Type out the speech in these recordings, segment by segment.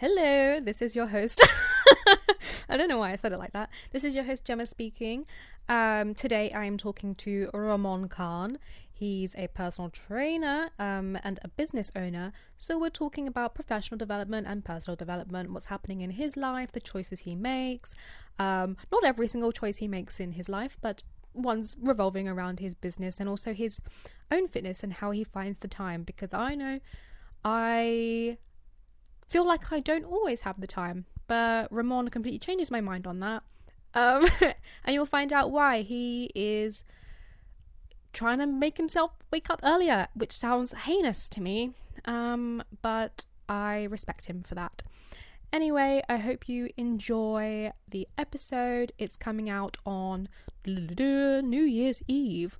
Hello, this is your host. I don't know why I said it like that. This is your host, Gemma speaking. Um, today I am talking to Rimon Khan. He's a personal trainer um, and a business owner. So we're talking about professional development and personal development, what's happening in his life, the choices he makes. Um, not every single choice he makes in his life, but ones revolving around his business and also his own fitness and how he finds the time. Because I know I feel like I don't always have the time, but Rimon completely changes my mind on that. Um, and you'll find out why he is trying to make himself wake up earlier, which sounds heinous to me, um, but I respect him for that. Anyway, I hope you enjoy the episode. It's coming out on New Year's Eve.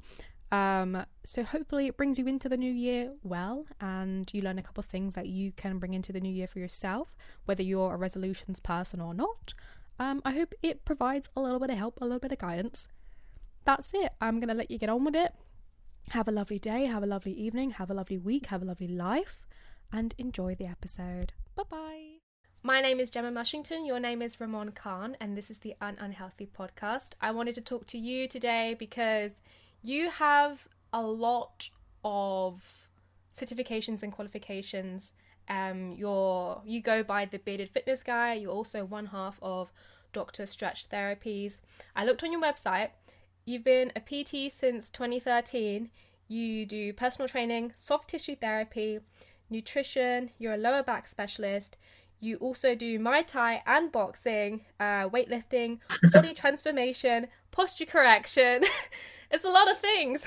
Um, so hopefully it brings you into the new year well and you learn a couple of things that you can bring into the new year for yourself, whether you're a resolutions person or not. Um, I hope it provides a little bit of help, a little bit of guidance. That's it. I'm going to let you get on with it. Have a lovely day, have a lovely evening, have a lovely week, have a lovely life, and enjoy the episode. Bye bye. My name is Gemma Mushington. Your name is Rimon Khan, and this is the Ununhealthy podcast. I wanted to talk to you today because you have a lot of certifications and qualifications. Um, you're you go by the bearded fitness guy. You're also one half of Doctor Stretch Therapies. I looked on your website. You've been a PT since 2013. You do personal training, soft tissue therapy, nutrition. You're a lower back specialist. You also do Muay Thai and boxing, uh, weightlifting, body transformation, posture correction. it's a lot of things.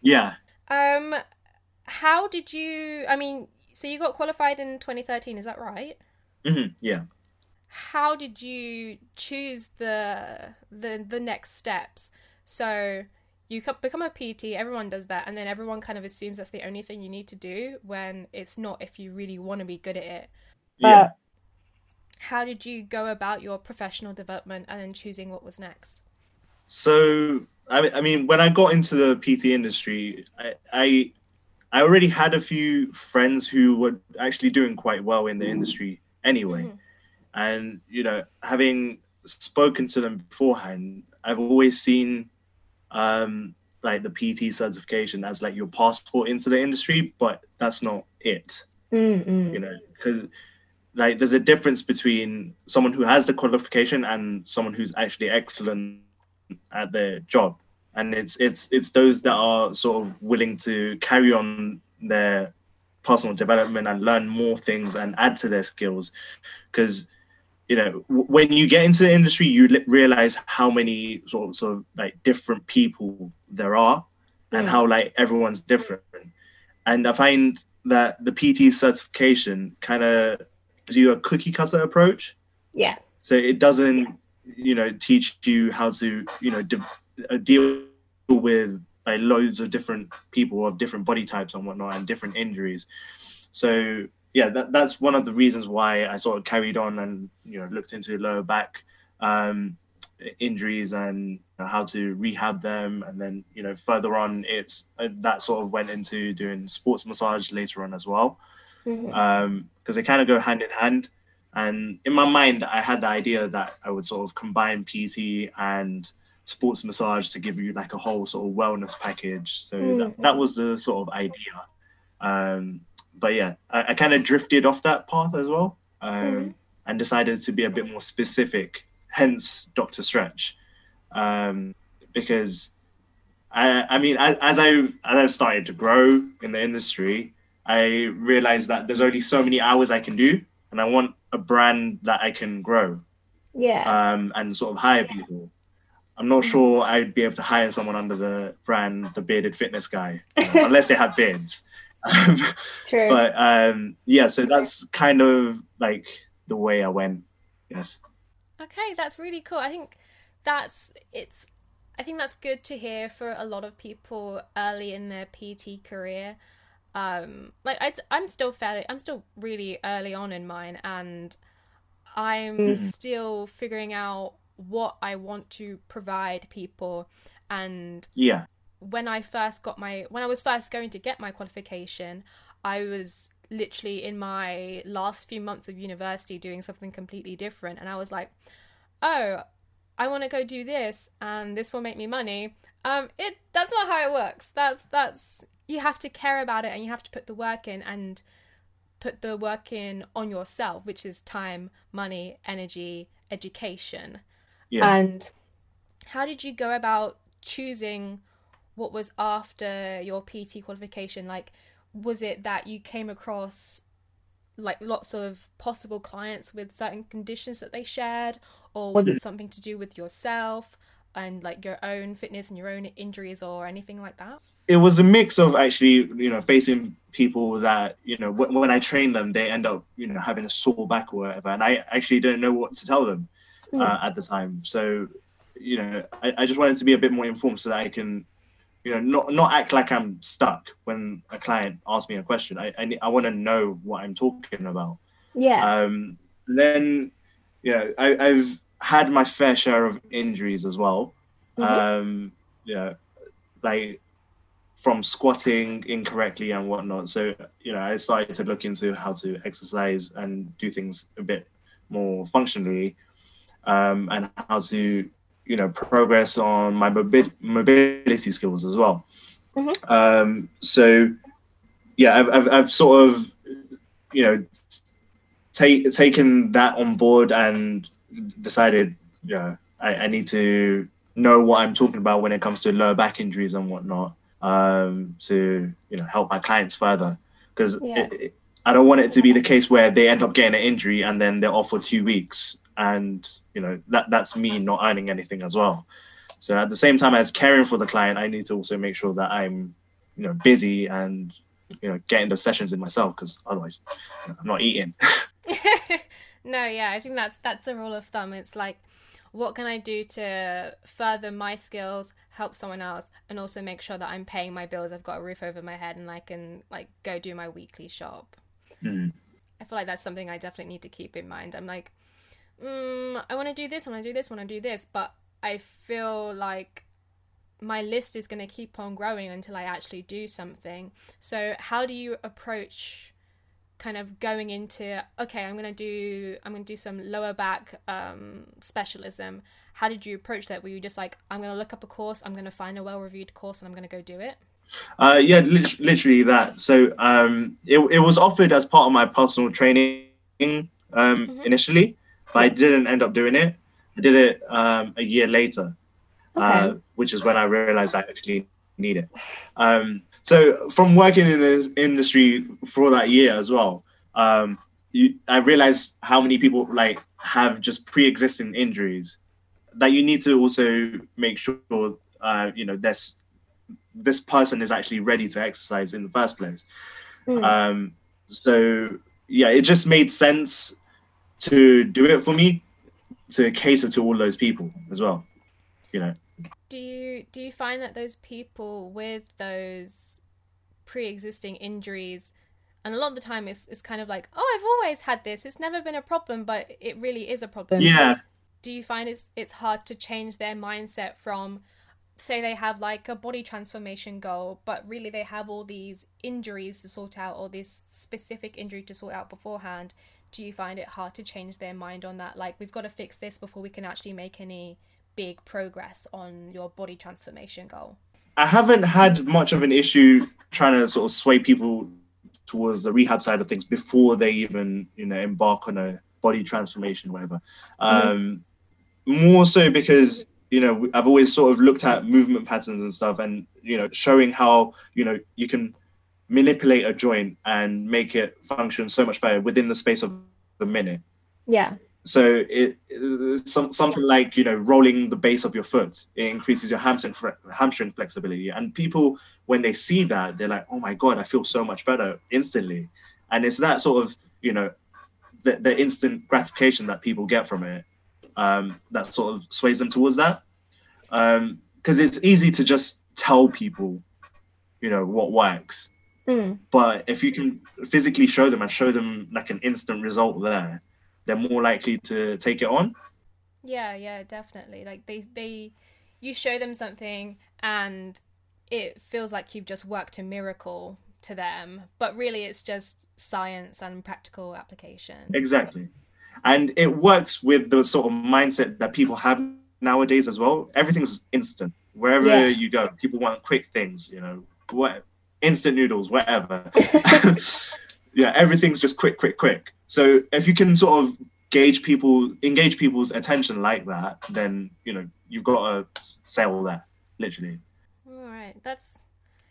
Yeah. Um, how did you? I mean, so you got qualified in 2013, is that right? Mm-hmm. Yeah. How did you choose the the the next steps? So you become a PT, everyone does that, and then everyone kind of assumes that's the only thing you need to do when it's not if you really want to be good at it. Yeah. How did you go about your professional development and then choosing what was next? So I, I mean, when I got into the PT industry, I, I, I already had a few friends who were actually doing quite well in the industry anyway, Mhm. and you know, having spoken to them beforehand, I've always seen, um, like the PT certification as like your passport into the industry, but that's not it Mm-mm. you know because like there's a difference between someone who has the qualification and someone who's actually excellent at their job and it's it's it's those that are sort of willing to carry on their personal development and learn more things and add to their skills because you know w- when you get into the industry you li- realize how many sort of, sort of like different people there are and Mm. how like everyone's different and i find that the pt certification kind of gives you a cookie cutter approach Yeah. so it doesn't you know teach you how to you know de- uh, deal with like loads of different people of different body types and whatnot and different injuries. So yeah that, that's one of the reasons why i sort of carried on and you know looked into lower back um injuries and how to rehab them. And then you know further on it's uh, that sort of went into doing sports massage later on as well. Mhm. um because they kind of go hand in hand and in my mind i had the idea that i would sort of combine pt and sports massage to give you like a whole sort of wellness package so that, Mhm. that was the sort of idea um but yeah i, I kind of drifted off that path as well um Mhm. and decided to be a bit more specific hence dr stretch um because I, I mean, as, as I as I've started to grow in the industry, I realized that there's only so many hours I can do, and I want a brand that I can grow Yeah. um, and sort of hire people. I'm not sure I'd be able to hire someone under the brand the bearded fitness guy, you know, unless they have beards. Um, True. but um, yeah, so that's kind of like the way I went. Yes. Okay, that's really cool. I think that's it's I think that's good to hear for a lot of people early in their PT career. Um like I I'm still fairly I'm still really early on in mine and I'm Mhm. still figuring out what I want to provide people and Yeah. when I first got my when I was first going to get my qualification, I was literally in my last few months of university doing something completely different and I was like, "Oh, I want to go do this and this will make me money." Um it that's not how it works. That's that's you have to care about it and you have to put the work in and put the work in on yourself, which is time, money, energy, education. Yeah. And how did you go about choosing what was after your PT qualification? Like, was it that you came across like lots of possible clients with certain conditions that they shared, or was it something to do with yourself? And like your own fitness and your own injuries or anything like that? It was a mix of actually, you know, facing people that, you know, w- when I train them, they end up, you know, having a sore back or whatever. And I actually didn't know what to tell them mm. uh, at the time. So, you know, I, I just wanted to be a bit more informed so that I can, you know, not not act like I'm stuck when a client asks me a question. I I, I want to know what I'm talking about. Yeah. Um. Then, you know, I, I've had my fair share of injuries as well. Mm-hmm. Um, yeah, like from squatting incorrectly and whatnot. So, you know, I started to look into how to exercise and do things a bit more functionally um, and how to, you know, progress on my mobi- mobility skills as well. Mm-hmm. Um, so, yeah, I've, I've, I've, sort of, you know, take, taken that on board and decided, yeah, I, I need to know what I'm talking about when it comes to lower back injuries and whatnot um, to you know help my clients further because yeah. I don't want it to be the case where they end up getting an injury and then they're off for two weeks and you know that that's me not earning anything as well. So at the same time as caring for the client, I need to also make sure that I'm you know busy and you know getting those sessions in myself because otherwise you know, I'm not eating. No, yeah, I think that's that's a rule of thumb. It's like what can I do to further my skills, help someone else, and also make sure that I'm paying my bills, I've got a roof over my head, and I can like go do my weekly shop. Mm. I feel like that's something I definitely need to keep in mind. I'm like, mm, I want to do this, I want to do this, I want to do this, but I feel like my list is going to keep on growing until I actually do something. So, how do you approach kind of going into okay i'm going to do i'm going to do some lower back um, specialism. How did you approach that? Were you just like i'm going to look up a course i'm going to find a well reviewed course and i'm going to go do it? Uh, yeah li- literally that. So um, it, it was offered as part of my personal training um, mm-hmm. initially but i didn't end up doing it. I did it um, a year later uh, okay. uh, which is when i realized i actually need it. Um, so from working in this industry for that year as well, um, you, I realized how many people like have just pre-existing injuries that you need to also make sure uh, you know this this person is actually ready to exercise in the first place. Mm. Um, so yeah, it just made sense to do it for me to cater to all those people as well. You know. Do you do you find that those people with those pre-existing injuries. And a lot of the time it's, it's kind of like oh i've always had this. It's never been a problem but it really is a problem. Yeah. Do you find it's it's hard to change their mindset from say they have like a body transformation goal but really they have all these injuries to sort out or this specific injury to sort out beforehand? Do you find it hard to change their mind on that? Like we've got to fix this before we can actually make any big progress on your body transformation goal I haven't had much of an issue trying to sort of sway people towards the rehab side of things before they even, you know, embark on a body transformation, whatever. Mm-hmm. Um, more so because you know I've always sort of looked at movement patterns and stuff, and you know, showing how you know you can manipulate a joint and make it function so much better within the space of a minute. Yeah. So it, it some, something like you know rolling the base of your foot it increases your hamstring hamstring flexibility, and people when they see that they're like, oh my god, I feel so much better instantly, and it's that sort of you know the, the instant gratification that people get from it um, that sort of sways them towards that. Because um, it's easy to just tell people you know what works. Mm. but if you can physically show them and show them like an instant result there they're more likely to take it on. Yeah, yeah, definitely. Like they they you show them something and it feels like you've just worked a miracle to them, but really it's just science and practical application. Exactly. And it works with the sort of mindset that people have nowadays as well. Everything's instant. Wherever yeah. you go, people want quick things, you know, what instant noodles, whatever. yeah, everything's just quick, quick, quick. So if you can sort of gauge people, engage people's attention like that, then you know you've got a sale there, literally. All right, that's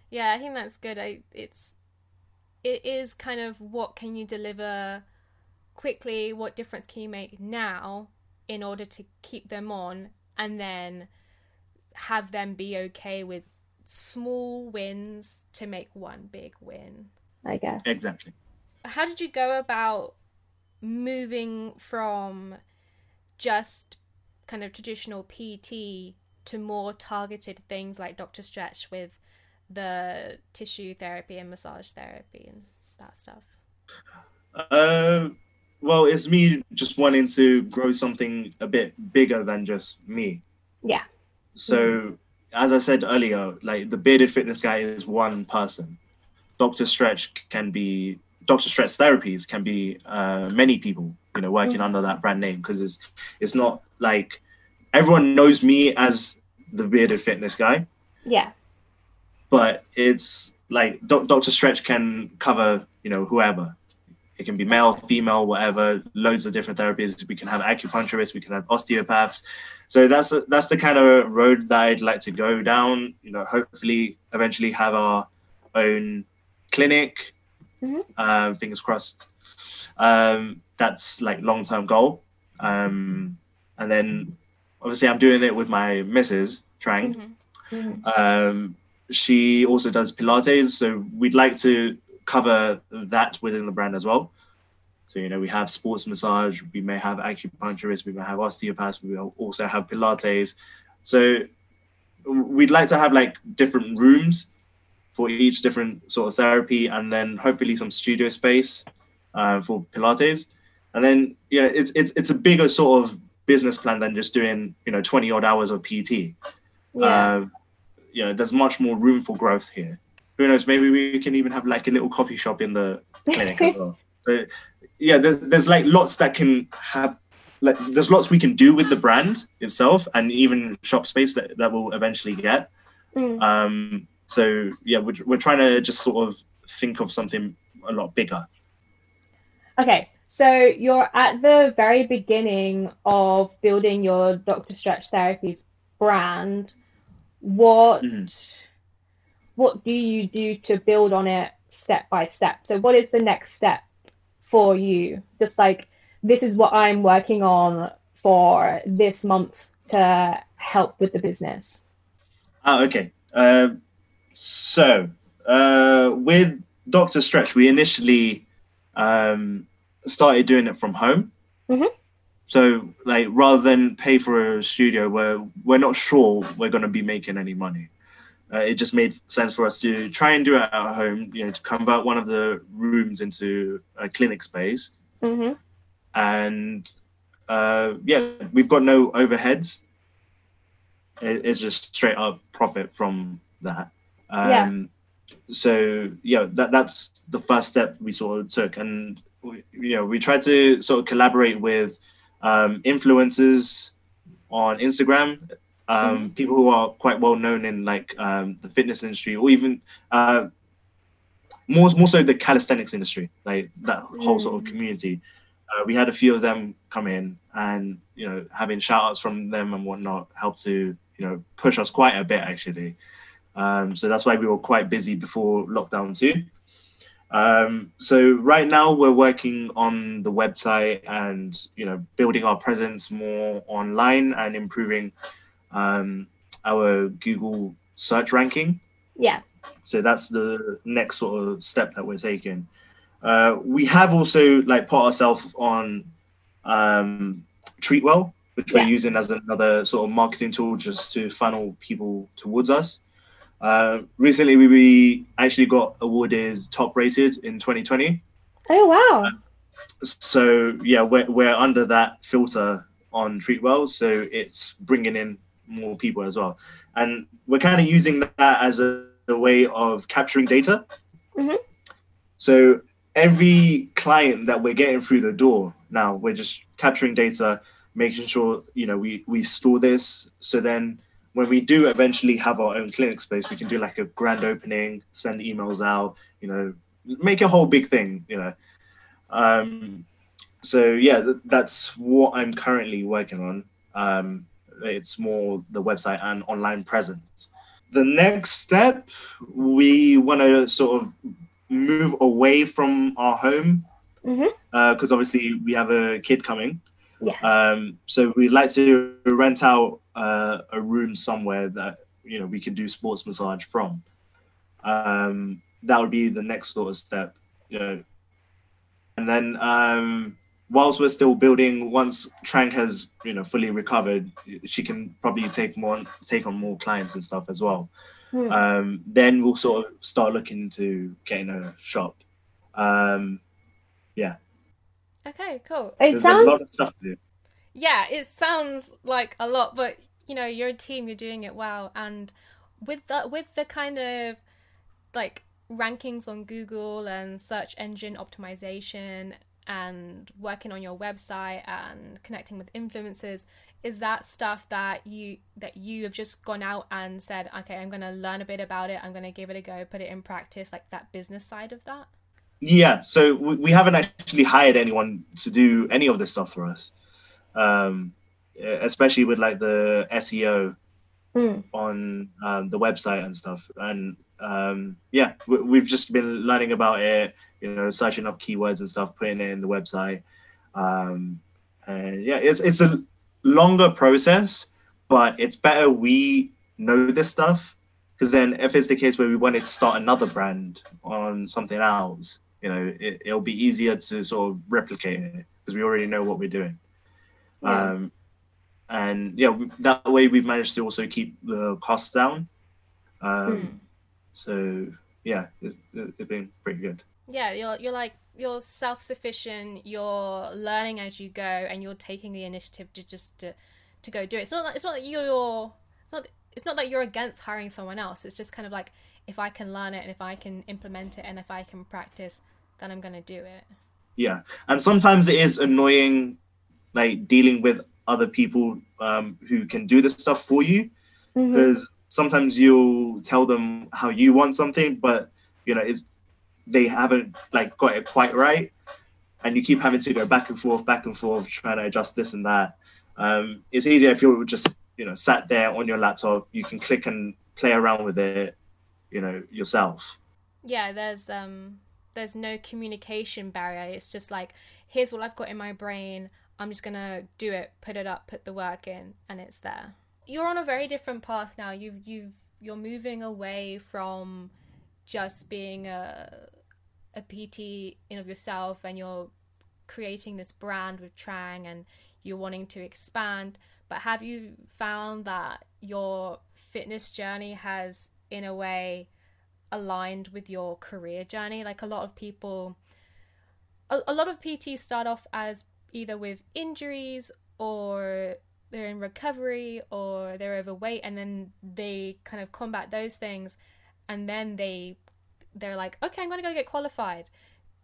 yeah. I think that's good. I it's it is kind of what can you deliver quickly? What difference can you make now in order to keep them on, and then have them be okay with small wins to make one big win. I guess exactly. How did you go about moving from just kind of traditional PT to more targeted things like Dr. Stretch with the tissue therapy and massage therapy and that stuff? Uh, well, it's me just wanting to grow something a bit bigger than just me. Yeah. So, mm-hmm. as I said earlier, like the bearded fitness guy is one person. Dr. Stretch can be Dr. Stretch therapies can be uh, many people, you know, working mm-hmm. under that brand name because it's it's not like everyone knows me as the bearded fitness guy. Yeah. But it's like Dr. Stretch can cover, you know, whoever. It can be male, female, whatever. Loads of different therapies. We can have acupuncturists. We can have osteopaths. So that's that's the kind of road that I'd like to go down. You know, hopefully, eventually have our own clinic Mm-hmm. Um, fingers crossed. Um, that's like long term goal. Um, and then obviously I'm doing it with my missus Trang. Mm-hmm. Mm-hmm. Um, she also does Pilates, so we'd like to cover that within the brand as well. So you know we have sports massage, we may have acupuncturists, we may have osteopaths, we will also have Pilates. So we'd like to have like different rooms for each different sort of therapy, and then hopefully some studio space uh, for Pilates. And then yeah, it's it's it's a bigger sort of business plan than just doing you know 20 odd hours of PT. Yeah. Uh, you know, there's much more room for growth here. Who knows? Maybe we can even have like a little coffee shop in the clinic as well. So yeah, there, there's like lots that can have like there's lots we can do with the brand itself and even shop space that, that we'll eventually get. Mm. Um, so yeah, we're, we're trying to just sort of think of something a lot bigger. Okay, so you're at the very beginning of building your Dr. Stretch Therapies brand. What mm. what do you do to build on it step by step? So what is the next step for you? Just like this is what I'm working on for this month to help with the business. Ah, okay. Uh, so, uh, with Doctor Stretch, we initially um, started doing it from home. Mm-hmm. So, like, rather than pay for a studio where we're not sure we're going to be making any money, uh, it just made sense for us to try and do it at home. You know, to convert one of the rooms into a clinic space, mm-hmm. and uh, yeah, we've got no overheads. It, it's just straight up profit from that. Um, yeah. So yeah, that that's the first step we sort of took, and we, you know we tried to sort of collaborate with um, influencers on Instagram, um, mm. people who are quite well known in like um, the fitness industry, or even uh, more more so the calisthenics industry, like that whole mm. sort of mm. community. Uh, we had a few of them come in, and you know, having shout outs from them and whatnot helped to you know push us quite a bit actually. Um, so that's why we were quite busy before lockdown too. Um, so right now we're working on the website and you know building our presence more online and improving um, our Google search ranking. Yeah. So that's the next sort of step that we're taking. Uh, we have also like put ourselves on um, Treatwell, which yeah. we're using as another sort of marketing tool just to funnel people towards us. Uh, recently, we, we actually got awarded top rated in 2020. Oh wow! Uh, so yeah, we're we're under that filter on Treat Treatwell, so it's bringing in more people as well, and we're kind of using that as a, a way of capturing data. Mhm. So every client that we're getting through the door now, we're just capturing data, making sure you know we we store this. So then when we do eventually have our own clinic space, we can do like a grand opening, send emails out, you know, make a whole big thing, you know. Um, so yeah, th- that's what I'm currently working on. Um, it's more the website and online presence. The next step, we want to sort of move away from our home because obviously we have a kid coming. Yes. Um, so we'd like to rent out uh, a room somewhere that you know we can do sports massage from. Um, that would be the next sort of step, you know. And then um, whilst we're still building, once Trang has you know fully recovered, she can probably take more take on more clients and stuff as well. Hmm. Um, then we'll sort of start looking into getting a shop. Um, Okay, cool. it there's a sounds lot of stuff to do. Yeah, it sounds like a lot, but you know, you're a team, you're doing it well, and with the with the kind of like rankings on Google and search engine optimization and working on your website and connecting with influencers is that stuff that you that you have just gone out and said okay i'm going to learn a bit about it i'm going to give it a go put it in practice like that business side of that Yeah, so we, we haven't actually hired anyone to do any of this stuff for us, um, especially with like the SEO Hmm. on um, the website and stuff. And um, yeah, we, we've just been learning about it, you know, searching up keywords and stuff, putting it in the website. Um, and yeah, it's it's a longer process, but it's better we know this stuff because then if it's the case where we wanted to start another brand on something else, you know, it, it'll be easier to sort of replicate it because we already know what we're doing. Yeah. Um, and yeah, we- that way we've managed to also keep the costs down. Um, Hmm. So yeah, it, it, it's been pretty good. yeah you're you're like you're self-sufficient you're learning as you go and you're taking the initiative to just to, to go do it it's not like, it's not that you're it's not it's not that you're against hiring someone else it's just kind of like if i can learn it and if i can implement it and if i can practice then i'm going to do it Yeah, and sometimes it is annoying, like dealing with other people um, who can do this stuff for you. Because sometimes you'll tell them how you want something, but you know, it's they haven't like got it quite right, and you keep having to go back and forth, back and forth, trying to adjust this and that. Um, it's easier if you're just you know sat there on your laptop. You can click and play around with it, you know, yourself. yeah there's um there's no communication barrier. It's just like here's what i've got in my brain. I'm just gonna do it put it up put the work in and it's there. You're on a very different path now. You've you've you're moving away from just being a a pt in of yourself and you're creating this brand with trang and you're wanting to expand. But have you found that your fitness journey has in a way aligned with your career journey. Like a lot of people, a, a lot of PTs start off as either with injuries or they're in recovery or they're overweight, and then they kind of combat those things, and then they they're like, okay, I'm gonna go get qualified.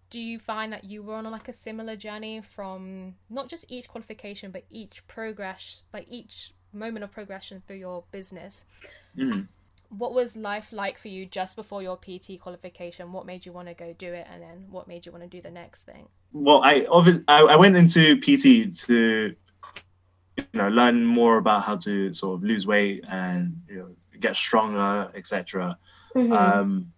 Do you find that you were on like a similar journey from not just each qualification, but each progress, like each moment of progression through your business? Mhm. What was life like for you just before your PT qualification? What made you want to go do it, and then what made you want to do the next thing? Well, I obviously I, I went into PT to you know learn more about how to sort of lose weight and you know get stronger, etc. Mhm. Um,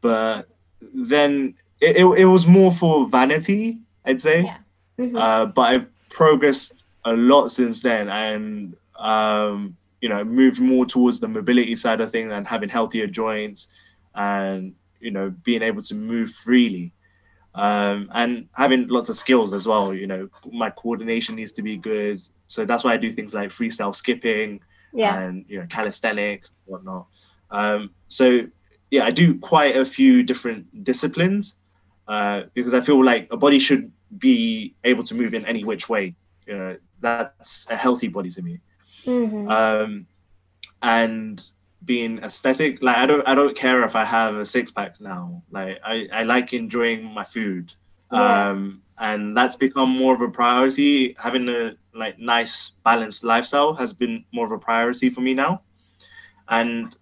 but then it, it, it was more for vanity, I'd say. Yeah. Mhm. Uh, but I've progressed a lot since then, and um, you know, moved more towards the mobility side of things and having healthier joints, and you know, being able to move freely, um, and having lots of skills as well. You know, my coordination needs to be good, so that's why I do things like freestyle skipping yeah. and you know calisthenics and whatnot. Um, so yeah, I do quite a few different disciplines uh, because I feel like a body should be able to move in any which way. You know, that's a healthy body to me. Mhm. Um, and being aesthetic. Like I don't I don't care if I have a six pack now. Like I, I like enjoying my food. Yeah. Um and that's become more of a priority. Having a like nice balanced lifestyle has been more of a priority for me now. And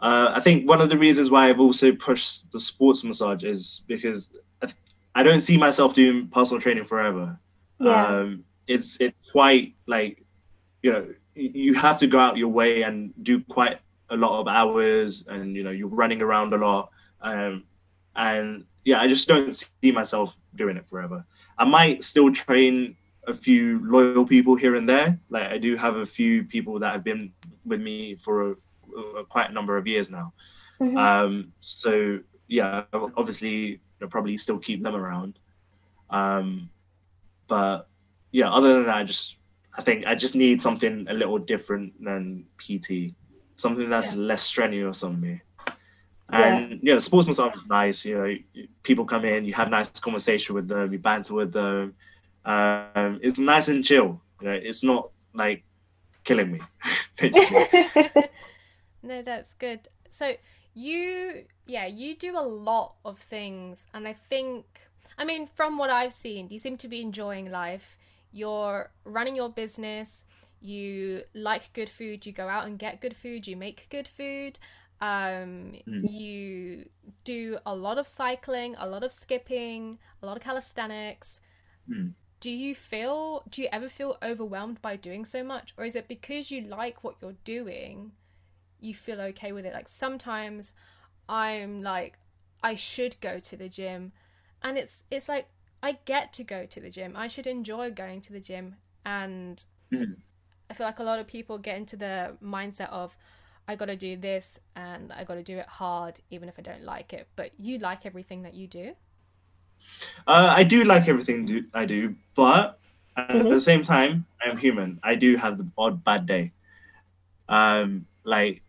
uh, I think one of the reasons why I've also pushed the sports massage is because I- I don't see myself doing personal training forever. Yeah. Um, it's it's quite like you know you have to go out your way and do quite a lot of hours and you know you're running around a lot um, and yeah i just don't see myself doing it forever i might still train a few loyal people here and there like i do have a few people that have been with me for a, a quite a number of years now Mhm. um, so yeah, obviously I'll probably still keep them around. Um, but yeah, other than that, I just I think I just need something a little different than PT, something that's Yeah. less strenuous on me. And yeah, sports massage is nice. You know, people come in, you have nice conversation with them, you banter with them. Um, it's nice and chill. You know, it's not like killing me. No, that's good. So you, yeah, you do a lot of things, and I think, I mean, from what I've seen, you seem to be enjoying life. You're running your business. You like good food. You go out and get good food. You make good food. Um, Mm. You do a lot of cycling, a lot of skipping, a lot of calisthenics. Mm. Do you feel? Do you ever feel overwhelmed by doing so much, or is it because you like what you're doing? you feel okay with it. Like sometimes I'm like I should go to the gym and it's it's like I get to go to the gym. I should enjoy going to the gym and Mhm. I feel like a lot of people get into the mindset of I got to do this and I got to do it hard even if I don't like it. But you like everything that you do? Uh, I do like everything do, I do, but at Mhm. the same time, I'm human. I do have the odd bad day. Um, like,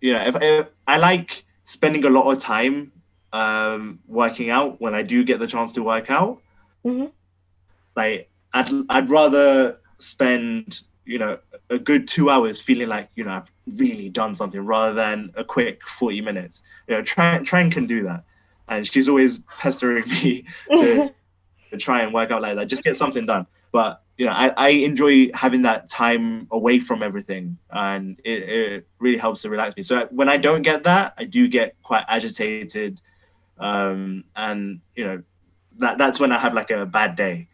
you know, if, if I like spending a lot of time um, working out when I do get the chance to work out, Mhm. like I'd I'd rather spend you know a good two hours feeling like you know I've really done something rather than a quick forty minutes. You know, Trang Trang can do that, and she's always pestering me to, to try and work out like that. Just get something done. But you know, I, I enjoy having that time away from everything, and it, it really helps to relax me. So when I don't get that, I do get quite agitated, um, and you know, that that's when I have like a bad day.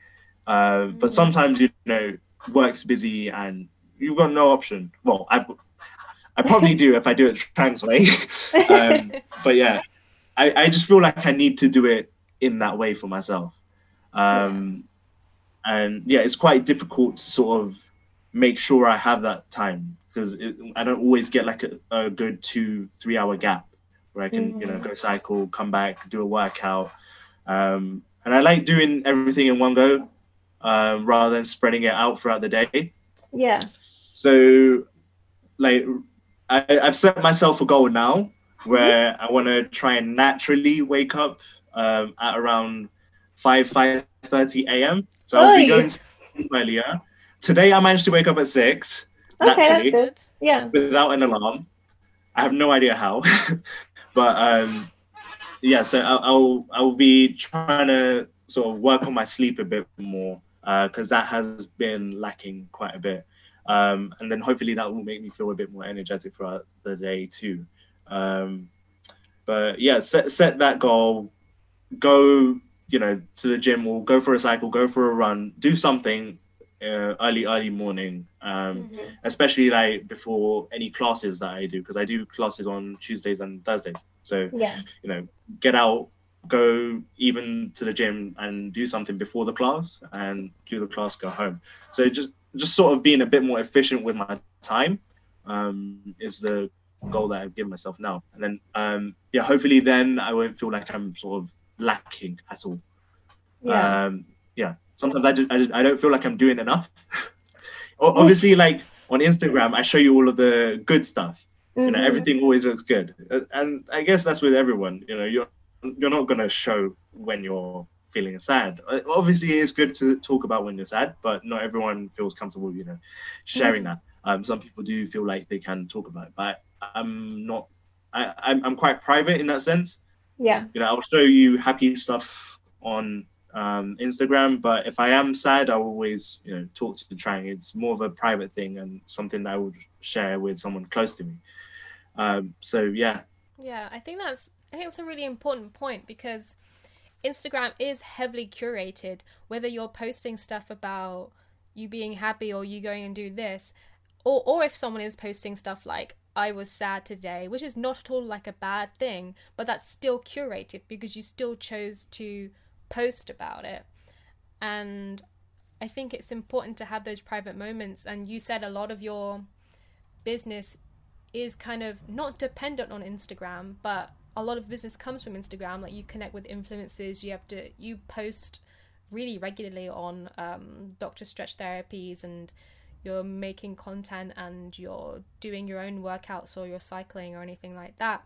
Uh, but Mm. sometimes you know, work's busy and you've got no option. Well, I I probably do if I do it Trang's way. um, but yeah, I, I just feel like I need to do it in that way for myself. Um, and yeah, it's quite difficult to sort of make sure I have that time because I don't always get like a, a good two, three hour gap where I can, you know, go cycle, come back, do a workout. Um, and I like doing everything in one go um, rather than spreading it out throughout the day. yeah. So, like, I, I've set myself a goal now where I want to try and naturally wake up um, at around five five thirty a.m. So I'll be going earlier. Today I managed to wake up at six Okay, naturally. Yeah. without an alarm. I have no idea how, but um, yeah. So I'll, I'll be trying to sort of work on my sleep a bit more because that has been lacking quite a bit. Um, and then hopefully that will make me feel a bit more energetic throughout the day too. Um, but yeah, set set that goal. Go, you know, to the gym or go for a cycle, go for a run, do something uh, early early morning. Um, Mhm. especially like before any classes that I do because I do classes on Tuesdays and Thursdays. So Yeah. you know, get out, go even to the gym and do something before the class, and do the class, go home. So just just sort of being a bit more efficient with my time um, is the goal that I've given myself now. And then um, yeah, hopefully then I won't feel like I'm sort of lacking at all. Yeah. Um, yeah. Sometimes I, just, I, just- I don't feel like I'm doing enough. Obviously, like on Instagram, I show you all of the good stuff. You know, Mhm. everything always looks good, Uh, and I guess that's with everyone. You know, you're you're not gonna show when you're feeling sad. Uh, Obviously, it's good to talk about when you're sad, but not everyone feels comfortable. You know, sharing Mhm. that. Um, some people do feel like they can talk about it, but I'm not. I, I'm, I'm quite private in that sense. Yeah. You know, I'll show you happy stuff on um, Instagram, but if I am sad, I'll always, you know, talk to Trang. It's more of a private thing and something that I would share with someone close to me. Um, so yeah. Yeah, I think that's I think it's a really important point because Instagram is heavily curated. Whether you're posting stuff about you being happy or you going and do this, or or if someone is posting stuff like I was sad today, which is not at all like a bad thing, but that's still curated because you still chose to post about it. And I think it's important to have those private moments. And you said a lot of your business is kind of not dependent on Instagram, but a lot of business comes from Instagram. Like you connect with influencers, you have to you post really regularly on um, Doctor Stretch therapies and you're making content and you're doing your own workouts or you're cycling or anything like that.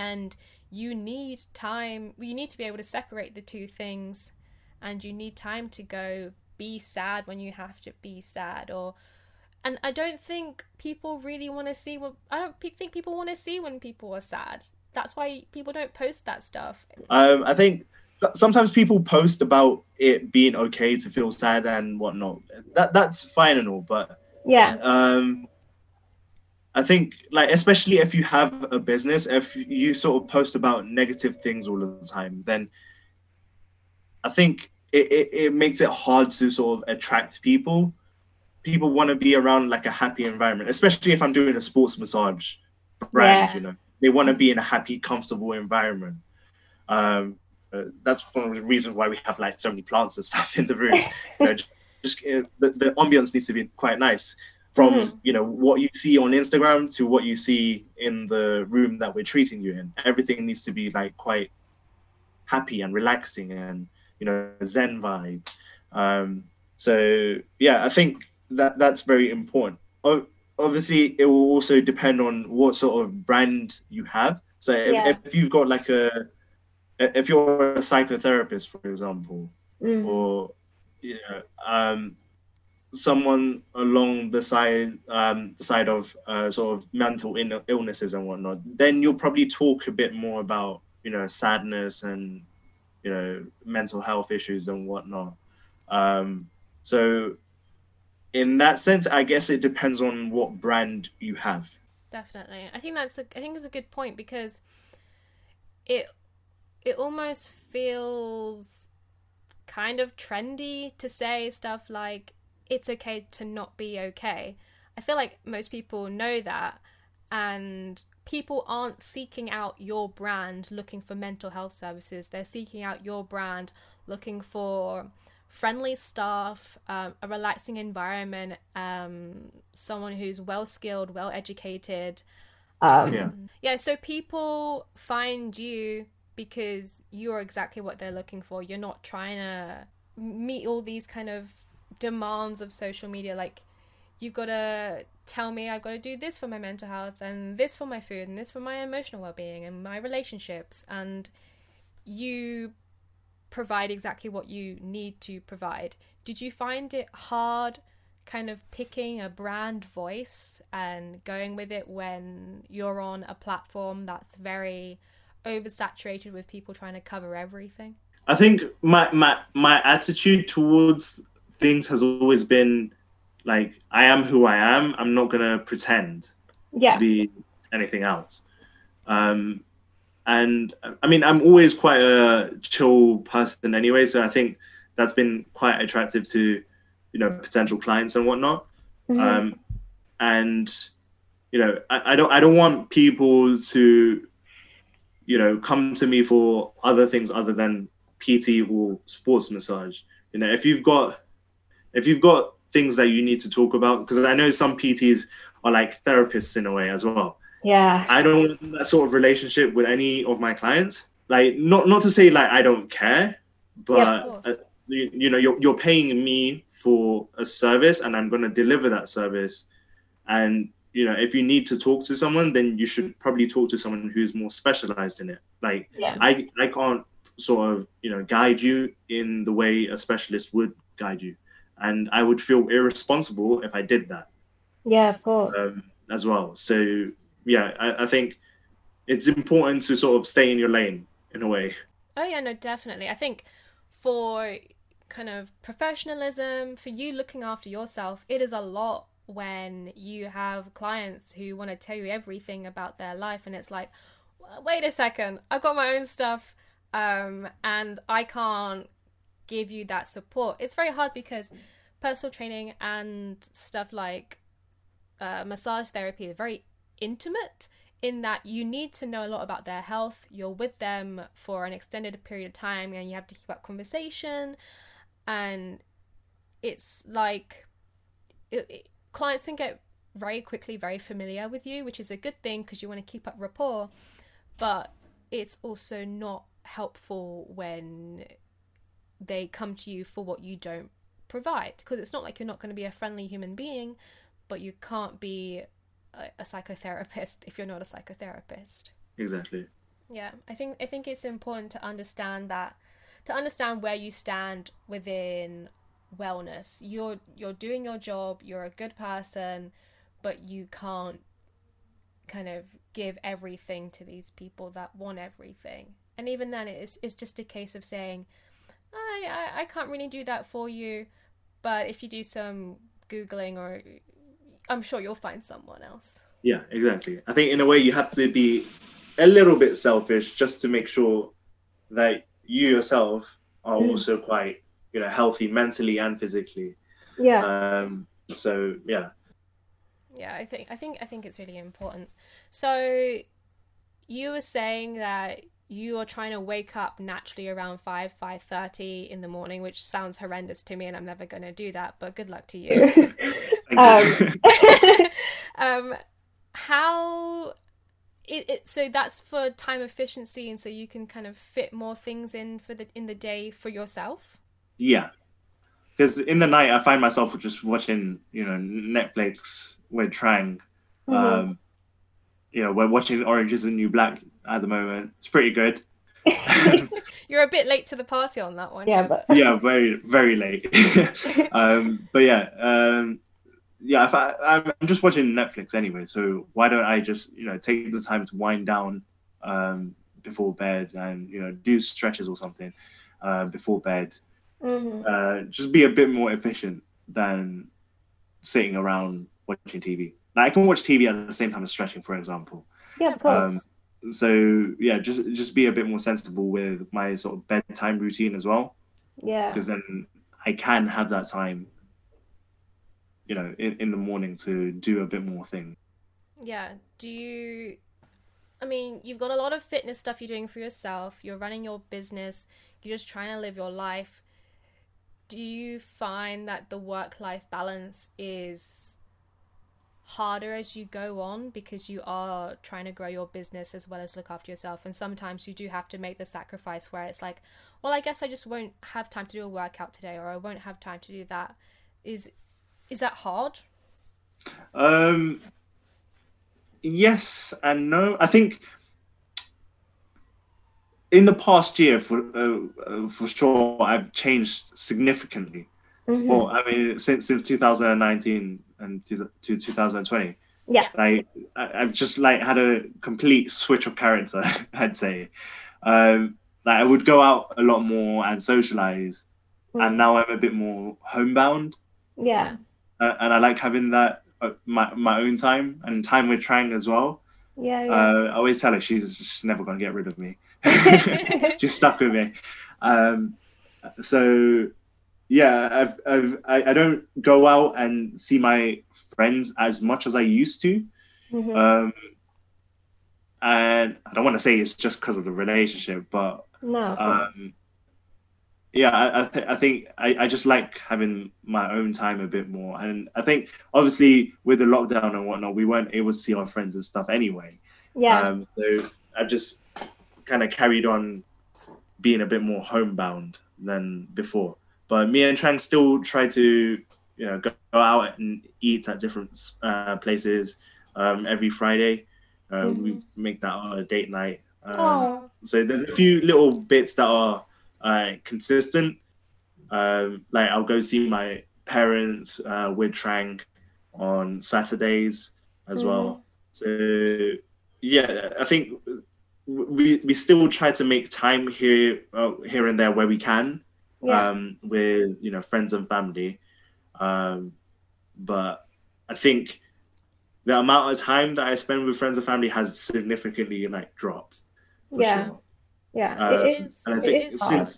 And you need time, you need to be able to separate the two things and you need time to go be sad when you have to be sad or and I don't think people really want to see what I don't think people want to see when people are sad. That's why people don't post that stuff. Um, I think sometimes people post about it being okay to feel sad and whatnot. That that's fine and all, but yeah. Um, I think like especially if you have a business, if you sort of post about negative things all the time, then I think it, it, it makes it hard to sort of attract people. People want to be around like a happy environment, especially if I'm doing a sports massage brand, yeah. you know. They want to be in a happy, comfortable environment. Um, uh, that's one of the reasons why we have like so many plants and stuff in the room. you know, just, just uh, the, the ambience needs to be quite nice from mm-hmm. you know what you see on Instagram to what you see in the room that we're treating you in. Everything needs to be like quite happy and relaxing and you know zen vibe. Um, so yeah, I think that that's very important. O- obviously, it will also depend on what sort of brand you have. So if, yeah. if you've got like a if you're a psychotherapist, for example, mm. or you know, um, someone along the side um, side of uh, sort of mental in- illnesses and whatnot, then you'll probably talk a bit more about you know sadness and you know mental health issues and whatnot. Um, so in that sense, I guess it depends on what brand you have. Definitely, I think that's a, I think it's a good point because it it almost feels kind of trendy to say stuff like it's okay to not be okay. I feel like most people know that and people aren't seeking out your brand looking for mental health services. They're seeking out your brand looking for friendly staff, um, a relaxing environment, um, someone who's well skilled, well educated. Um, yeah. Yeah. So people find you because you're exactly what they're looking for. You're not trying to meet all these kind of demands of social media like you've got to tell me I've got to do this for my mental health and this for my food and this for my emotional well-being and my relationships and you provide exactly what you need to provide. Did you find it hard kind of picking a brand voice and going with it when you're on a platform that's very oversaturated with people trying to cover everything? I think my my my attitude towards things has always been like I am who I am. I'm not gonna pretend yeah. to be anything else. Um, and I mean, I'm always quite a chill person anyway, so I think that's been quite attractive to you know potential clients and whatnot. Mm-hmm. Um, and you know, I, I don't I don't want people to you know, come to me for other things other than PT or sports massage. You know, if you've got if you've got things that you need to talk about, because I know some PTs are like therapists in a way as well. Yeah. I don't want that sort of relationship with any of my clients. Like not not to say like I don't care, but yeah, uh, you, you know, you're you're paying me for a service and I'm going to deliver that service and you know if you need to talk to someone then you should probably talk to someone who's more specialized in it like yeah. i i can't sort of you know guide you in the way a specialist would guide you and i would feel irresponsible if i did that yeah of course um, as well so yeah, I, I think it's important to sort of stay in your lane in a way. Oh yeah, no, definitely. I think for kind of professionalism, for you looking after yourself, it is a lot when you have clients who want to tell you everything about their life and it's like, wait a second, I've got my own stuff um, and I can't give you that support. It's very hard because personal training and stuff like uh, massage therapy are very intimate in that you need to know a lot about their health. You're with them for an extended period of time and you have to keep up conversation. And it's like it, it, clients can get very quickly very familiar with you, which is a good thing because you want to keep up rapport. But it's also not helpful when they come to you for what you don't provide. Because it's not like you're not going to be a friendly human being but you can't be a, a psychotherapist if you're not a psychotherapist. Exactly. Yeah i think i think it's important to understand that to understand where you stand within wellness. You're you're doing your job you're a good person but you can't kind of give everything to these people that want everything. And even then it's, it's just a case of saying I, I, I can't really do that for you. But if you do some googling or i'm sure you'll find someone else. Yeah exactly. I think in a way you have to be a little bit selfish just to make sure that you yourself are mm. also quite you know healthy mentally and physically. Yeah. Um so yeah. Yeah i think i think i think it's really important. So you were saying that you are trying to wake up naturally around 5 5.30 in the morning which sounds horrendous to me and i'm never going to do that but good luck to you. Um, um, how it, it, so that's for time efficiency and so you can kind of fit more things in for the in the day for yourself? Yeah. Because in the night i find myself just watching you know netflix with Trang mm-hmm. um you know we're watching orange is the new black at the moment. It's pretty good. You're a bit late to the party on that one. Yeah, but yeah, very very late. um, but yeah, um, yeah. If I, I'm just watching Netflix anyway, so why don't I just you know take the time to wind down um, before bed and you know do stretches or something uh, before bed. Mm-hmm. Uh, just be a bit more efficient than sitting around watching TV. Like I can watch TV at the same time as stretching, for example. Yeah, of course. Um, so yeah, just just be a bit more sensible with my sort of bedtime routine as well. Yeah. Because then I can have that time, you know, in, in the morning to do a bit more things. Yeah. Do you I mean, you've got a lot of fitness stuff you're doing for yourself, you're running your business, you're just trying to live your life. Do you find that the work life balance is harder as you go on because you are trying to grow your business as well as look after yourself. And sometimes you do have to make the sacrifice where it's like well i guess i just won't have time to do a workout today or i won't have time to do that. Is is that hard? Um yes and no. I think in the past year for uh, for sure i've changed significantly. Mm-hmm. well i mean since since 2019 and to 2020. Yeah. I I've just like had a complete switch of character, I'd say. Um, like I would go out a lot more and socialize, mm. and now I'm a bit more homebound. Yeah. Uh, and I like having that uh, my my own time and time with Trang as well. Yeah. yeah. Uh, I always tell her she's just never gonna get rid of me. she's stuck with me. Um, so yeah, I've, I've, I, I don't go out and see my friends as much as I used to. Mm-hmm. Um, and I don't want to say it's just because of the relationship, but no, um, yeah, I, I, th- I think I, I just like having my own time a bit more. And I think obviously with the lockdown and whatnot, we weren't able to see our friends and stuff anyway. Yeah. Um, so I just kind of carried on being a bit more homebound than before. But me and Trang still try to, you know, go, out and eat at different uh, places um, every Friday. Uh, mm-hmm. We make that our date night. Um, so there's a few little bits that are uh, consistent. Um, like I'll go see my parents uh, with Trang on Saturdays as mm-hmm. well. So yeah, I think we we still try to make time here uh, here and there where we can yeah. um, with you know friends and family, um, but I think the amount of time that I spend with friends and family has significantly like dropped. Yeah, sure. yeah, uh, it is. And I think since hard.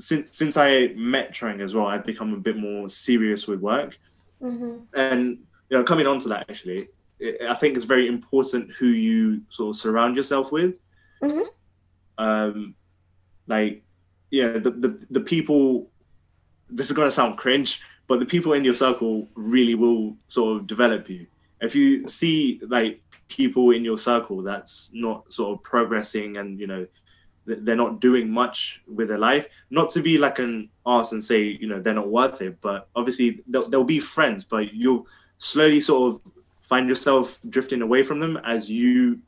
since since I met Trang as well, I've become a bit more serious with work, mm-hmm. and you know, coming on to that actually, I think it's very important who you sort of surround yourself with. Mm-hmm. Um, like, yeah, the, the the people. This is gonna sound cringe, but the people in your circle really will sort of develop you. If you see like people in your circle that's not sort of progressing and you know they're not doing much with their life not to be like an arse and say you know they're not worth it but obviously they'll, they'll be friends but you'll slowly sort of find yourself drifting away from them as you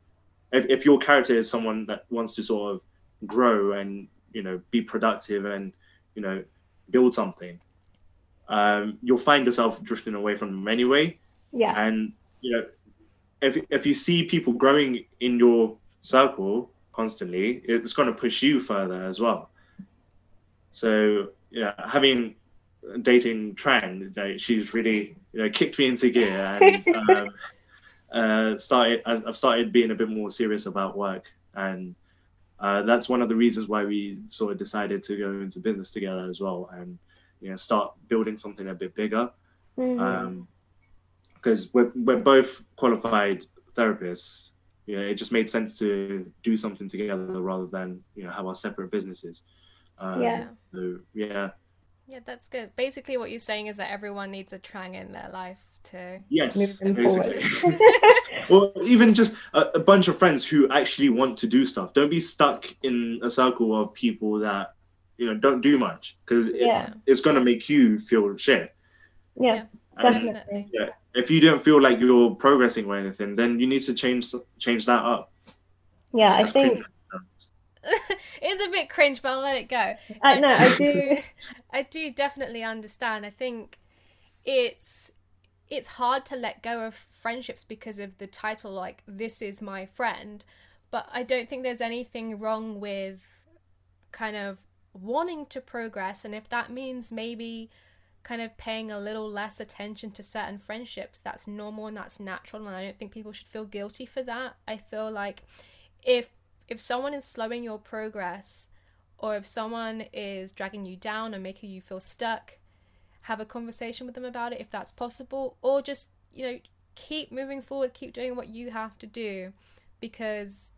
if, if your character is someone that wants to sort of grow and you know be productive and you know build something um, you'll find yourself drifting away from them anyway. Yeah. And you know if, if you see people growing in your circle constantly it's going to push you further as well. So yeah having dating Trang like, she's really you know kicked me into gear and um, uh, started I've started being a bit more serious about work and uh, that's one of the reasons why we sort of decided to go into business together as well and you know start building something a bit bigger. Mm-hmm. um, because we're, we're both qualified therapists. You know it just made sense to do something together rather than you know have our separate businesses. Um, yeah. so yeah. Yeah that's good. Basically what you're saying is that everyone needs a trang in their life to yes or even just a, a, bunch of friends who actually want to do stuff. Don't be stuck in a circle of people that you know don't do much because yeah. it, it's going to make you feel shit. Yeah, and, definitely. Yeah. If you don't feel like you're progressing or anything then you need to change change that up. Yeah That's i think it's a bit cringe but i'll let it go. I know i do. I do definitely understand. I think it's it's hard to let go of friendships because of the title like this is my friend but i don't think there's anything wrong with kind of wanting to progress and if that means maybe kind of paying a little less attention to certain friendships that's normal and that's natural and i don't think people should feel guilty for that. I feel like if if someone is slowing your progress or if someone is dragging you down and making you feel stuck have a conversation with them about it if that's possible, or just, you know, keep moving forward, keep doing what you have to do because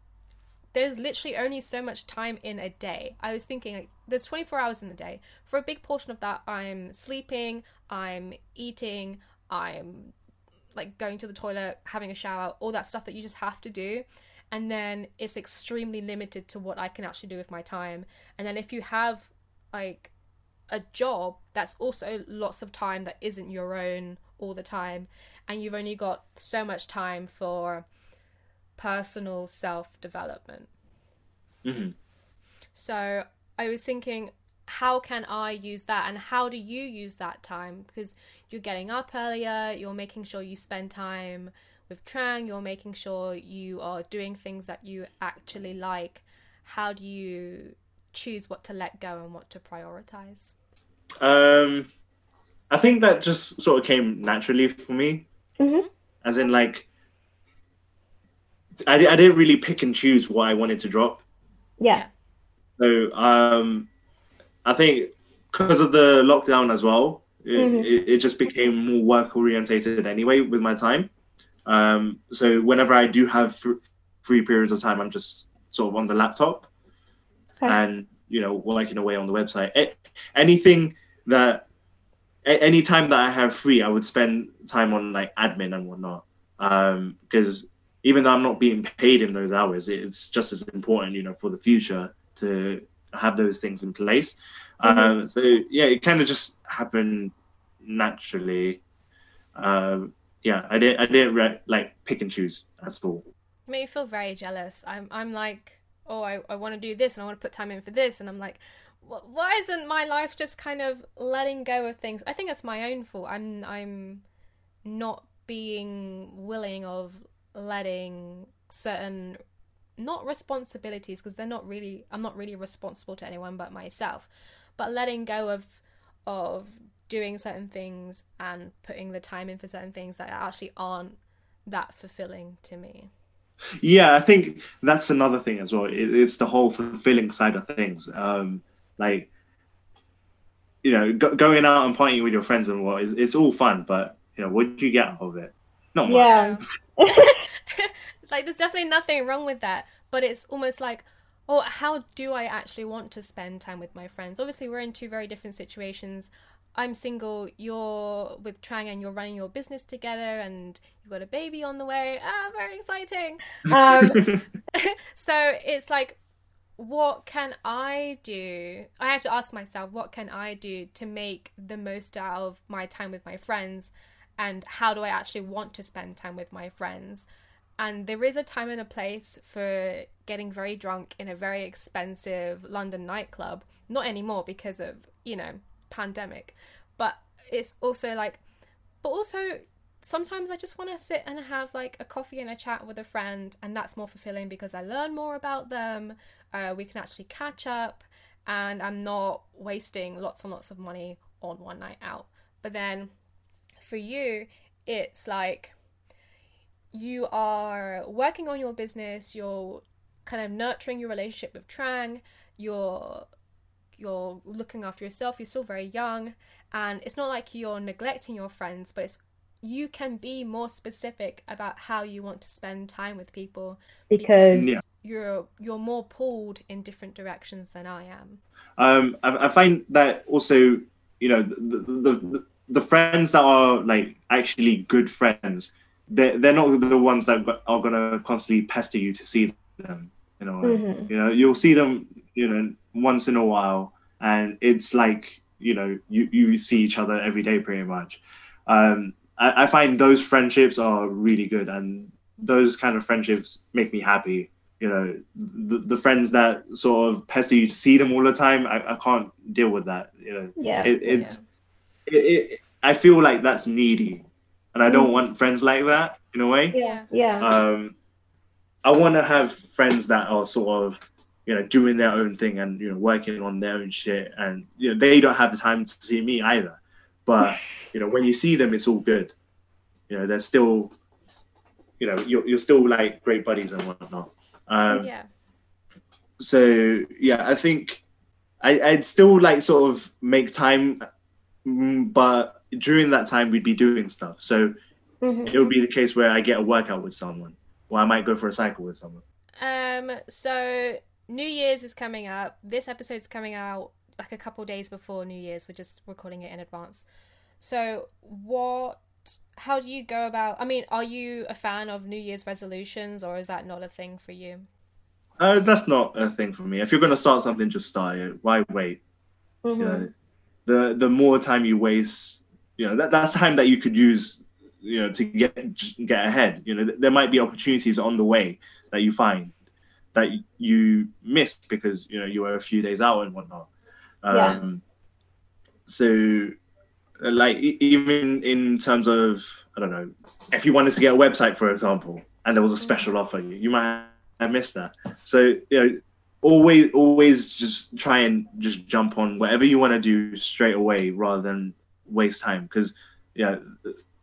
there's literally only so much time in a day. I was thinking like there's 24 hours in the day. For a big portion of that, I'm sleeping, I'm eating, I'm like going to the toilet, having a shower, all that stuff that you just have to do. And then it's extremely limited to what I can actually do with my time. And then if you have like a job that's also lots of time that isn't your own all the time and you've only got so much time for personal self development mm-hmm. so i was thinking how can i use that and how do you use that time? Because you're getting up earlier you're making sure you spend time with trang you're making sure you are doing things that you actually like. How do you choose what to let go and what to prioritize um, I think that just sort of came naturally for me. Mm-hmm. As in, like, I, I didn't really pick and choose what I wanted to drop. Yeah. So, um, I think because of the lockdown as well, it, mm-hmm. it, it, just became more work orientated anyway with my time. Um, so whenever I do have free periods of time, I'm just sort of on the laptop okay. and you know working away on the website. Anything that any time that I have free, I would spend time on like admin and whatnot. Um, because even though I'm not being paid in those hours, it's just as important, you know, for the future to have those things in place. Mm-hmm. Um, so yeah, it kind of just happened naturally. Um, yeah, I didn't, I didn't re- like pick and choose at all. Made me feel very jealous. I'm, I'm like, oh, I, I want to do this and I want to put time in for this, and I'm like, why isn't my life just kind of letting go of things? I think it's my own fault. I'm I'm not being willing of letting certain not responsibilities because they're not really I'm not really responsible to anyone but myself, but letting go of of doing certain things and putting the time in for certain things that actually aren't that fulfilling to me. Yeah, I think that's another thing as well. It, it's the whole fulfilling side of things. Um, like, you know, go, going out and partying with your friends and what is it's all fun, but you know, what do you get out of it? Not much. Yeah. like, there's definitely nothing wrong with that, but it's almost like, oh, how do I actually want to spend time with my friends? Obviously, we're in two very different situations. I'm single, you're with Trang and you're running your business together and you've got a baby on the way. Ah, very exciting. Um, so it's like, what can I do? I have to ask myself, what can I do to make the most out of my time with my friends? And how do I actually want to spend time with my friends? And there is a time and a place for getting very drunk in a very expensive London nightclub. Not anymore because of, you know, pandemic. But it's also like, but also sometimes I just want to sit and have like a coffee and a chat with a friend, and that's more fulfilling because I learn more about them. Uh, we can actually catch up, and I'm not wasting lots and lots of money on one night out. But then for you, it's like you are working on your business, you're kind of nurturing your relationship with Trang, you're you're looking after yourself, you're still very young, and it's not like you're neglecting your friends, but it's you can be more specific about how you want to spend time with people because, Yeah. you're you're more pulled in different directions than I am. um, I, I find that also, you know, the, the, the, the friends that are like actually good friends, they're, they're not the ones that are going to constantly pester you to see them. You know, Mhm. you know, you'll see them, you know, once in a while, and it's like, you know, you, you see each other every day pretty much. Um, I, I find those friendships are really good, and those kind of friendships make me happy you know the, the friends that sort of pester you to see them all the time i, I can't deal with that you know yeah. it, it's It, it, i feel like that's needy and i don't Mm. want friends like that in a way yeah. Yeah. um i want to have friends that are sort of you know doing their own thing and you know working on their own shit and you know they don't have the time to see me either but you know when you see them it's all good you know they're still you know you're, you're still like great buddies and whatnot um yeah. so yeah i think I, i'd still like sort of make time mm, but during that time we'd be doing stuff so Mhm. it would be the case where i get a workout with someone or i might go for a cycle with someone Um, so New Year's is coming up. This episode's coming out like a couple days before New Year's. We're just recording it in advance. So, what? How do you go about? I mean, are you a fan of New Year's resolutions, or is that not a thing for you? uh, that's not a thing for me if you're going to start something just start it why wait Mhm. you know the the more time you waste you know that, that's time that you could use you know to get get ahead you know there might be opportunities on the way that you find that you missed because you know you were a few days out and whatnot um Yeah. so uh, like even in terms of i don't know if you wanted to get a website for example and there was a special offer you, you might have missed that so you know always always just try and just jump on whatever you want to do straight away rather than waste time because yeah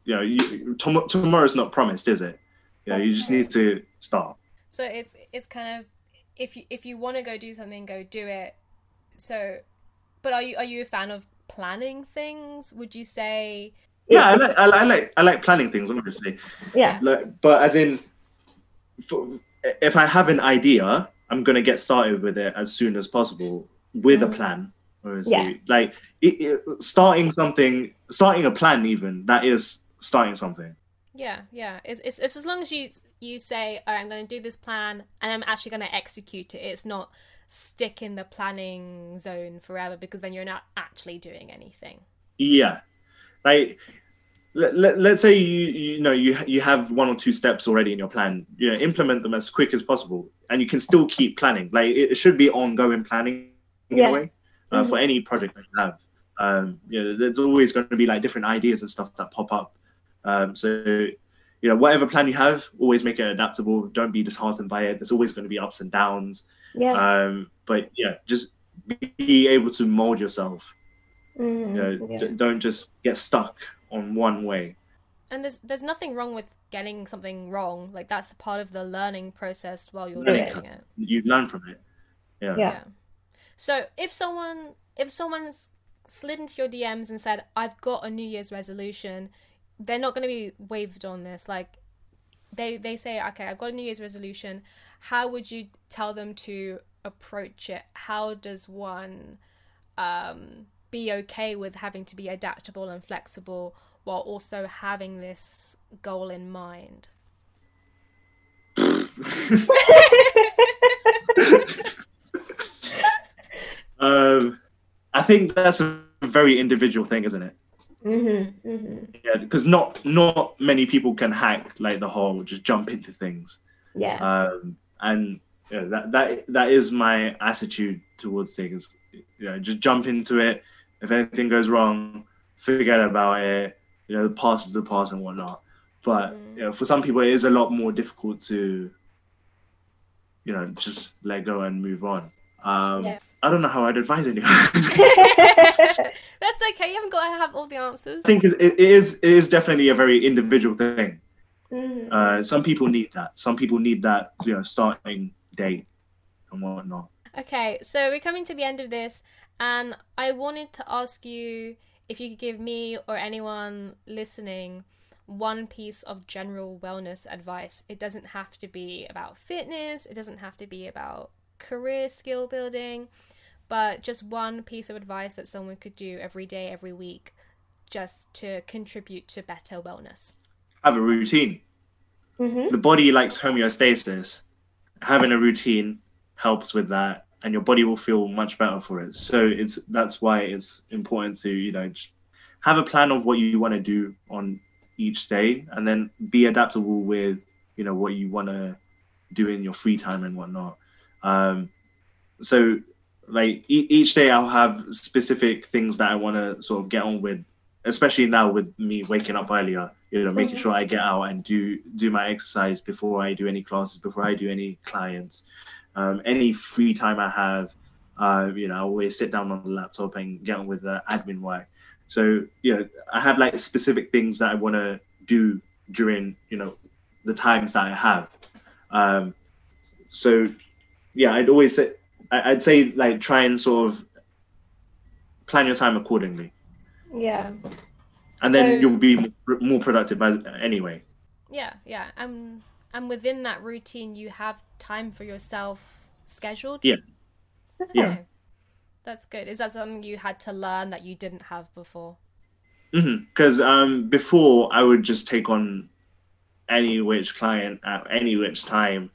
you know you, tom- tomorrow's not promised is it you know you just need to start So it's it's kind of if you if you want to go do something, go do it. So, but are you are you a fan of planning things? Would you say? yeah I like, I, like- I like i like planning things obviously yeah. like, but as in for, if i have an idea i'm going to get started with it as soon as possible with a Mm. plan obviously. Yeah. like it, it, starting something starting a plan even that is starting something Yeah, yeah. It's it's, it's as long as you you say "Oh, I'm going to do this plan and I'm actually going to execute it. It's not stick in the planning zone forever because then you're not actually doing anything. Yeah, like let, let's say you you know you you have one or two steps already in your plan. You know, implement them as quick as possible, and you can still keep planning. Like it, should be ongoing planning in Yeah. a way uh, for any project that you have. Um, you know, there's always going to be like different ideas and stuff that pop up. Um, so you know, whatever plan you have, always make it adaptable. Don't be disheartened by it. There's always going to be ups and downs. Yeah. Um, but yeah, just be able to mold yourself. Mm, You know, yeah. d- don't just get stuck on one way. And there's there's nothing wrong with getting something wrong. Like that's part of the learning process while you're Learning doing it. You learn from it. Yeah. Yeah. So if someone if someone's slid into your DMs and said, "I've got a New Year's resolution," they're not going to be wavered on this. Like they they say, "Okay, I've got a New Year's resolution." How would you tell them to approach it? How does one um, be okay with having to be adaptable and flexible while also having this goal in mind? um, I think that's a very individual thing, isn't it? Mm-hmm, mm-hmm. Yeah, because not not many people can hack like the whole just jump into things. Yeah. Um, and you know, that that that is my attitude towards things. You know, just jump into it. If anything goes wrong, forget about it. You know, the past is the past and whatnot. But Mm. you know, for some people, it is a lot more difficult to, you know, just let go and move on. Um, Yeah. I don't know how I'd advise anyone. That's okay. You haven't got to have all the answers. I think it, it is it is definitely a very individual thing. Mhm. Uh, some people need that. Some people need that, you know, starting date and whatnot. Okay, so we're coming to the end of this, and I wanted to ask you if you could give me or anyone listening one piece of general wellness advice. It doesn't have to be about fitness, it doesn't have to be about career skill building, but just one piece of advice that someone could do every day, every week, just to contribute to better wellness. Have a routine. Mhm. The body likes homeostasis. Having a routine helps with that, and your body will feel much better for it. So it's that's why it's important to you know have a plan of what you want to do on each day, and then be adaptable with you know what you want to do in your free time and whatnot. Um, so like e- each day I'll have specific things that I want to sort of get on with, especially now with me waking up earlier. You know, making sure I get out and do do my exercise before I do any classes, before I do any clients. Um, any free time I have, uh, you know, I always sit down on the laptop and get on with the admin work. So you know, I have like specific things that I want to do during you know the times that I have. Um, so yeah, I'd always say I'd say like try and sort of plan your time accordingly, Yeah. And then So- you'll be more, productive by, anyway. Yeah, yeah. And and within that routine you have time for yourself scheduled? Yeah. Yeah. That's good. Is that something you had to learn that you didn't have before? Because um, before I would just take on any which client at any which time,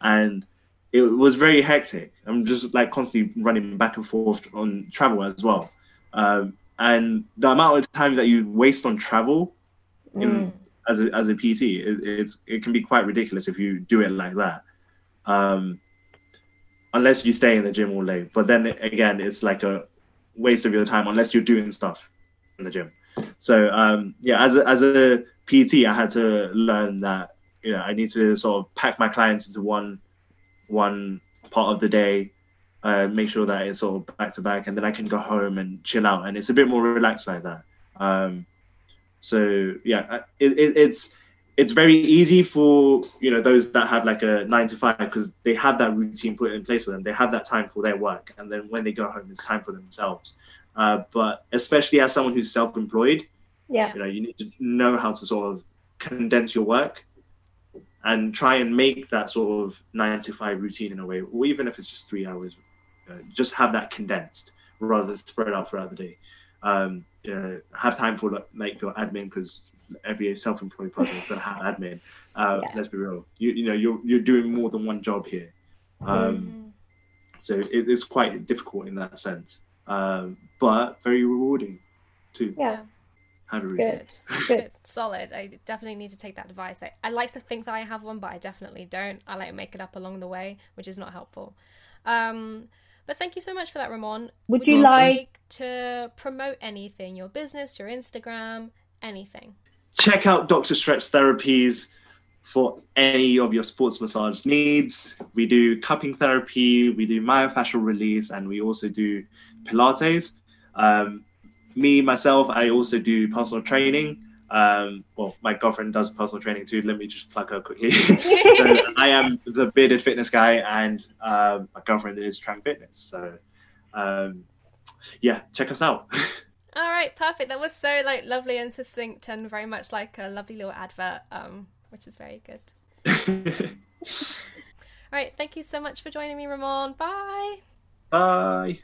and it was very hectic. I'm just like constantly running back and forth on travel as well, um, and the amount of time that you waste on travel in Mm. as a as a PT, it, it's it can be quite ridiculous if you do it like that. Um, unless you stay in the gym all day, but then again, it's like a waste of your time unless you're doing stuff in the gym. So um, yeah, as a, as a PT, I had to learn that you know I need to sort of pack my clients into one one part of the day, uh, make sure that it's all back to back, and then I can go home and chill out, and it's a bit more relaxed like that. Um, so yeah, it, it, it's it's very easy for you know those that have like a nine to five because they have that routine put in place for them. They have that time for their work, and then when they go home, it's time for themselves. Uh, but especially as someone who's self-employed, Yeah. you know you need to know how to sort of condense your work and try and make that sort of nine to five routine in a way, or even if it's just three hours, just have that condensed rather than spread out throughout the day. Um, you know, have time for like, like your admin because every self-employed person is going to have admin. Uh, Yeah. Let's be real. You you know you're you're doing more than one job here, um, Mm. so it, it's quite difficult in that sense, um, but very rewarding to Yeah. have a routine. Good. Good. Solid. I definitely need to take that advice. I, I like to think that I have one, but I definitely don't. I like to make it up along the way, which is not helpful. Um, but thank you so much for that, Rimon. Would you like- to promote anything? Your business, your Instagram, anything? check out Dr. Stretch Therapies for any of your sports massage needs. We do cupping therapy, we do myofascial release, and we also do Pilates. Um, me, myself, I also do personal training. Um, well, my girlfriend does personal training too. Let me just plug her quickly. so I am the bearded fitness guy, and um, my girlfriend is Trang Fitness. So, um, yeah, check us out. All right, perfect. That was so like lovely and succinct, and very much like a lovely little advert, um, which is very good. All right, thank you so much for joining me, Rimon. Bye. Bye.